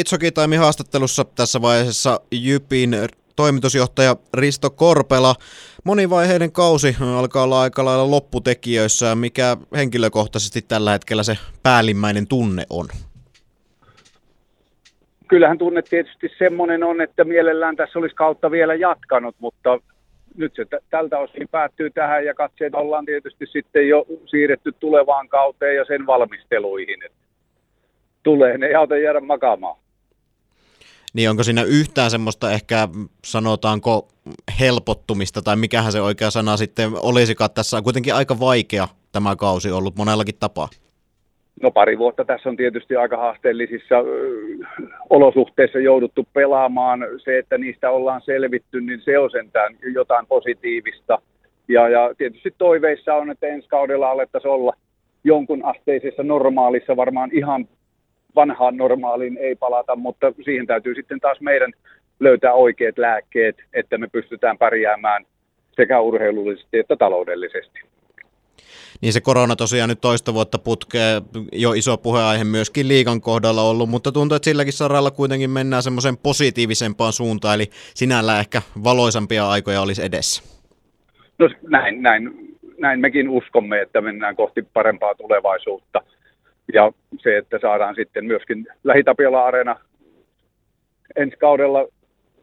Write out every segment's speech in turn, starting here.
Itsoki taimi haastattelussa tässä vaiheessa Jypin toimitusjohtaja Risto Korpela. Monivaiheiden kausi alkaa olla aika lailla lopputekijöissä. Mikä henkilökohtaisesti tällä hetkellä se päällimmäinen tunne on? Kyllähän tunne tietysti semmoinen on, että mielellään tässä olisi kautta vielä jatkanut, mutta nyt se t- tältä osin päättyy tähän ja katseet ollaan tietysti sitten jo siirretty tulevaan kauteen ja sen valmisteluihin. Et tulee ne ei auta jäädä makaamaan. Niin onko siinä yhtään semmoista ehkä sanotaanko helpottumista tai mikähän se oikea sana sitten olisikaan tässä on kuitenkin aika vaikea tämä kausi ollut monellakin tapaa? No pari vuotta tässä on tietysti aika haasteellisissa olosuhteissa jouduttu pelaamaan. Se, että niistä ollaan selvitty, niin se on sentään jotain positiivista. Ja, ja tietysti toiveissa on, että ensi kaudella alettaisiin olla jonkun asteisessa normaalissa, varmaan ihan vanhaan normaaliin ei palata, mutta siihen täytyy sitten taas meidän löytää oikeat lääkkeet, että me pystytään pärjäämään sekä urheilullisesti että taloudellisesti. Niin se korona tosiaan nyt toista vuotta putkee, jo iso puheaihe myöskin liikan kohdalla ollut, mutta tuntuu, että silläkin saralla kuitenkin mennään semmoisen positiivisempaan suuntaan, eli sinällä ehkä valoisampia aikoja olisi edessä. No näin, näin, näin mekin uskomme, että mennään kohti parempaa tulevaisuutta. Ja se, että saadaan sitten myöskin Lähitapiola-areena ensi kaudella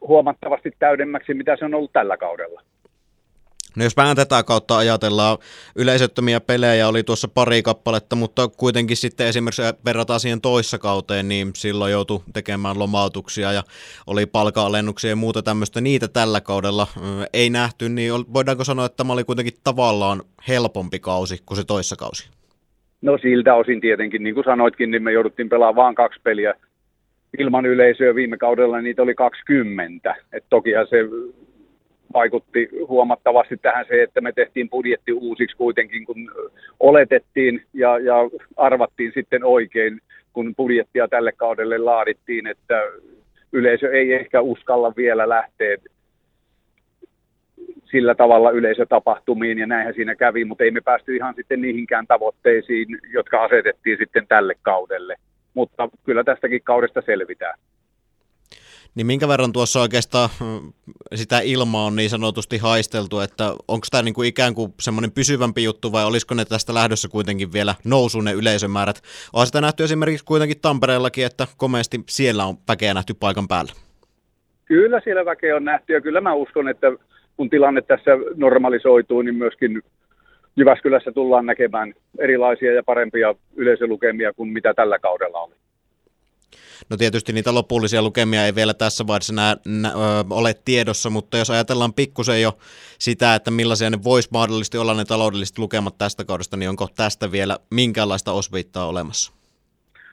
huomattavasti täydemmäksi, mitä se on ollut tällä kaudella. No jos vähän tätä kautta ajatellaan, yleisöttömiä pelejä oli tuossa pari kappaletta, mutta kuitenkin sitten esimerkiksi verrataan siihen toissa kauteen, niin silloin joutui tekemään lomautuksia ja oli palka-alennuksia ja muuta tämmöistä. Niitä tällä kaudella ei nähty, niin voidaanko sanoa, että tämä oli kuitenkin tavallaan helpompi kausi kuin se toissa kausi? No siltä osin tietenkin, niin kuin sanoitkin, niin me jouduttiin pelaamaan vain kaksi peliä ilman yleisöä viime kaudella, niitä oli 20. Et tokihan se vaikutti huomattavasti tähän se, että me tehtiin budjetti uusiksi kuitenkin, kun oletettiin ja, ja arvattiin sitten oikein, kun budjettia tälle kaudelle laadittiin, että yleisö ei ehkä uskalla vielä lähteä sillä tavalla yleisötapahtumiin ja näinhän siinä kävi, mutta ei me päästy ihan sitten niihinkään tavoitteisiin, jotka asetettiin sitten tälle kaudelle. Mutta kyllä tästäkin kaudesta selvitään. Niin minkä verran tuossa oikeastaan mm, sitä ilmaa on niin sanotusti haisteltu, että onko tämä niinku ikään kuin semmoinen pysyvämpi juttu vai olisiko ne tästä lähdössä kuitenkin vielä nousu ne yleisömäärät? On sitä nähty esimerkiksi kuitenkin Tampereellakin, että komeasti siellä on väkeä nähty paikan päällä. Kyllä siellä väkeä on nähty ja kyllä mä uskon, että kun tilanne tässä normalisoituu, niin myöskin Jyväskylässä tullaan näkemään erilaisia ja parempia yleisölukemia kuin mitä tällä kaudella oli. No tietysti niitä lopullisia lukemia ei vielä tässä vaiheessa nä, nä, ö, ole tiedossa, mutta jos ajatellaan pikkusen jo sitä, että millaisia ne voisi mahdollisesti olla ne taloudelliset lukemat tästä kaudesta, niin onko tästä vielä minkäänlaista osviittaa olemassa?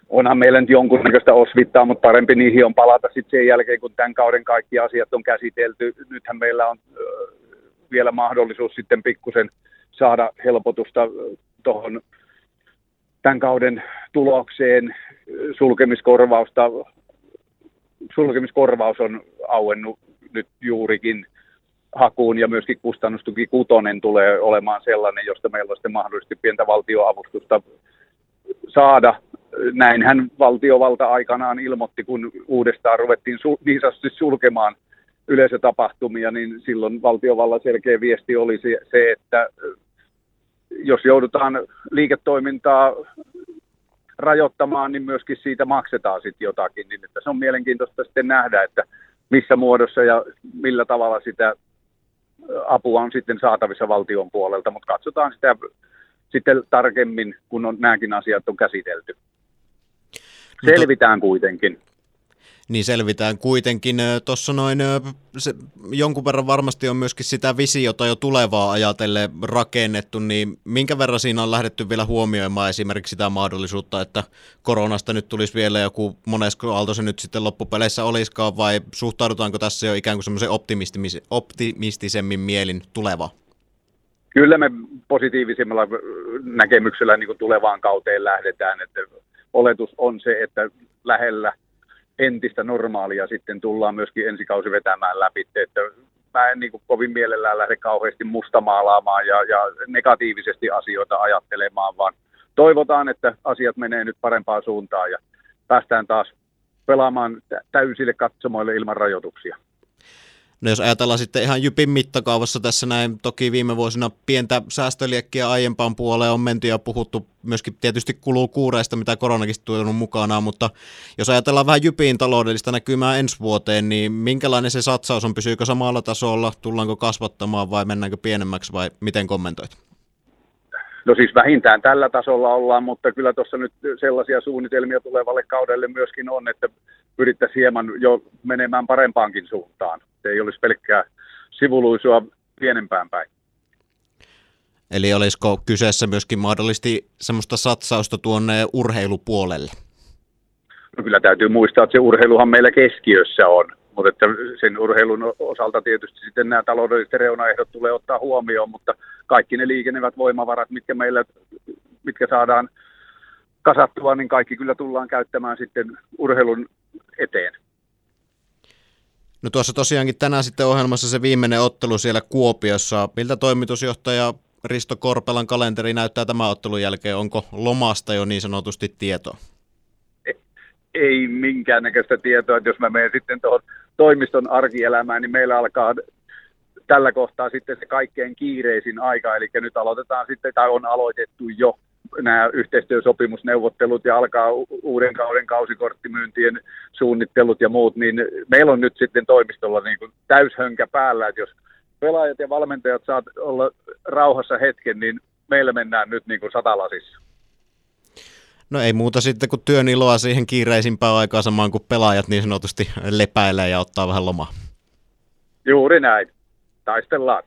Onhan meillä nyt jonkunnäköistä osvittaa, mutta parempi niihin on palata sitten sen jälkeen, kun tämän kauden kaikki asiat on käsitelty. Nythän meillä on vielä mahdollisuus sitten pikkusen saada helpotusta tuohon tämän kauden tulokseen sulkemiskorvausta, sulkemiskorvaus on auennut nyt juurikin hakuun ja myöskin kustannustuki kutonen tulee olemaan sellainen, josta meillä on sitten mahdollisesti pientä valtioavustusta saada. Näinhän valtiovalta aikanaan ilmoitti, kun uudestaan ruvettiin su- niin sanotusti sulkemaan yleisötapahtumia, niin silloin valtiovallan selkeä viesti oli se, että jos joudutaan liiketoimintaa rajoittamaan, niin myöskin siitä maksetaan sitten jotakin. Niin että se on mielenkiintoista sitten nähdä, että missä muodossa ja millä tavalla sitä apua on sitten saatavissa valtion puolelta, mutta katsotaan sitä sitten tarkemmin, kun on, nämäkin asiat on käsitelty. Selvitään kuitenkin niin selvitään kuitenkin. Tuossa noin se, jonkun verran varmasti on myöskin sitä visiota jo tulevaa ajatelle rakennettu, niin minkä verran siinä on lähdetty vielä huomioimaan esimerkiksi sitä mahdollisuutta, että koronasta nyt tulisi vielä joku monesko aalto se nyt sitten loppupeleissä olisikaan, vai suhtaudutaanko tässä jo ikään kuin semmoisen optimistisemmin mielin tuleva? Kyllä me positiivisimmalla näkemyksellä niin tulevaan kauteen lähdetään, että oletus on se, että lähellä – entistä normaalia sitten tullaan myöskin ensi kausi vetämään läpi. Että mä en niin kuin kovin mielellään lähde kauheasti mustamaalaamaan ja, ja negatiivisesti asioita ajattelemaan, vaan toivotaan, että asiat menee nyt parempaan suuntaan ja päästään taas pelaamaan täysille katsomoille ilman rajoituksia. No jos ajatellaan sitten ihan Jypin mittakaavassa tässä näin, toki viime vuosina pientä säästöliekkiä aiempaan puoleen on menty ja puhuttu myöskin tietysti kuluu kuureista, mitä koronakin tuonut mukanaan, mutta jos ajatellaan vähän Jypin taloudellista näkymää ensi vuoteen, niin minkälainen se satsaus on, pysyykö samalla tasolla, tullaanko kasvattamaan vai mennäänkö pienemmäksi vai miten kommentoit? No siis vähintään tällä tasolla ollaan, mutta kyllä tuossa nyt sellaisia suunnitelmia tulevalle kaudelle myöskin on, että pyrittäisiin hieman jo menemään parempaankin suuntaan. Se ei olisi pelkkää sivuluisua pienempään päin. Eli olisiko kyseessä myöskin mahdollisesti semmoista satsausta tuonne urheilupuolelle? No kyllä täytyy muistaa, että se urheiluhan meillä keskiössä on, mutta että sen urheilun osalta tietysti sitten nämä taloudelliset reunaehdot tulee ottaa huomioon, mutta kaikki ne liikennevät voimavarat, mitkä meillä mitkä saadaan kasattua, niin kaikki kyllä tullaan käyttämään sitten urheilun eteen. No tuossa tosiaankin tänään sitten ohjelmassa se viimeinen ottelu siellä Kuopiossa. Miltä toimitusjohtaja Risto Korpelan kalenteri näyttää tämän ottelun jälkeen? Onko lomasta jo niin sanotusti tietoa? Ei minkäännäköistä tietoa, että jos mä menen sitten tuohon toimiston arkielämään, niin meillä alkaa tällä kohtaa sitten se kaikkein kiireisin aika, eli nyt aloitetaan sitten, tai on aloitettu jo nämä yhteistyösopimusneuvottelut ja alkaa uuden kauden kausikorttimyyntien suunnittelut ja muut, niin meillä on nyt sitten toimistolla niin kuin täyshönkä päällä, että jos pelaajat ja valmentajat saat olla rauhassa hetken, niin meillä mennään nyt niin kuin satalasissa. No ei muuta sitten kuin työn iloa siihen kiireisimpään aikaan samaan kuin pelaajat niin sanotusti lepäilee ja ottaa vähän lomaa. Juuri näin. Taistellaan.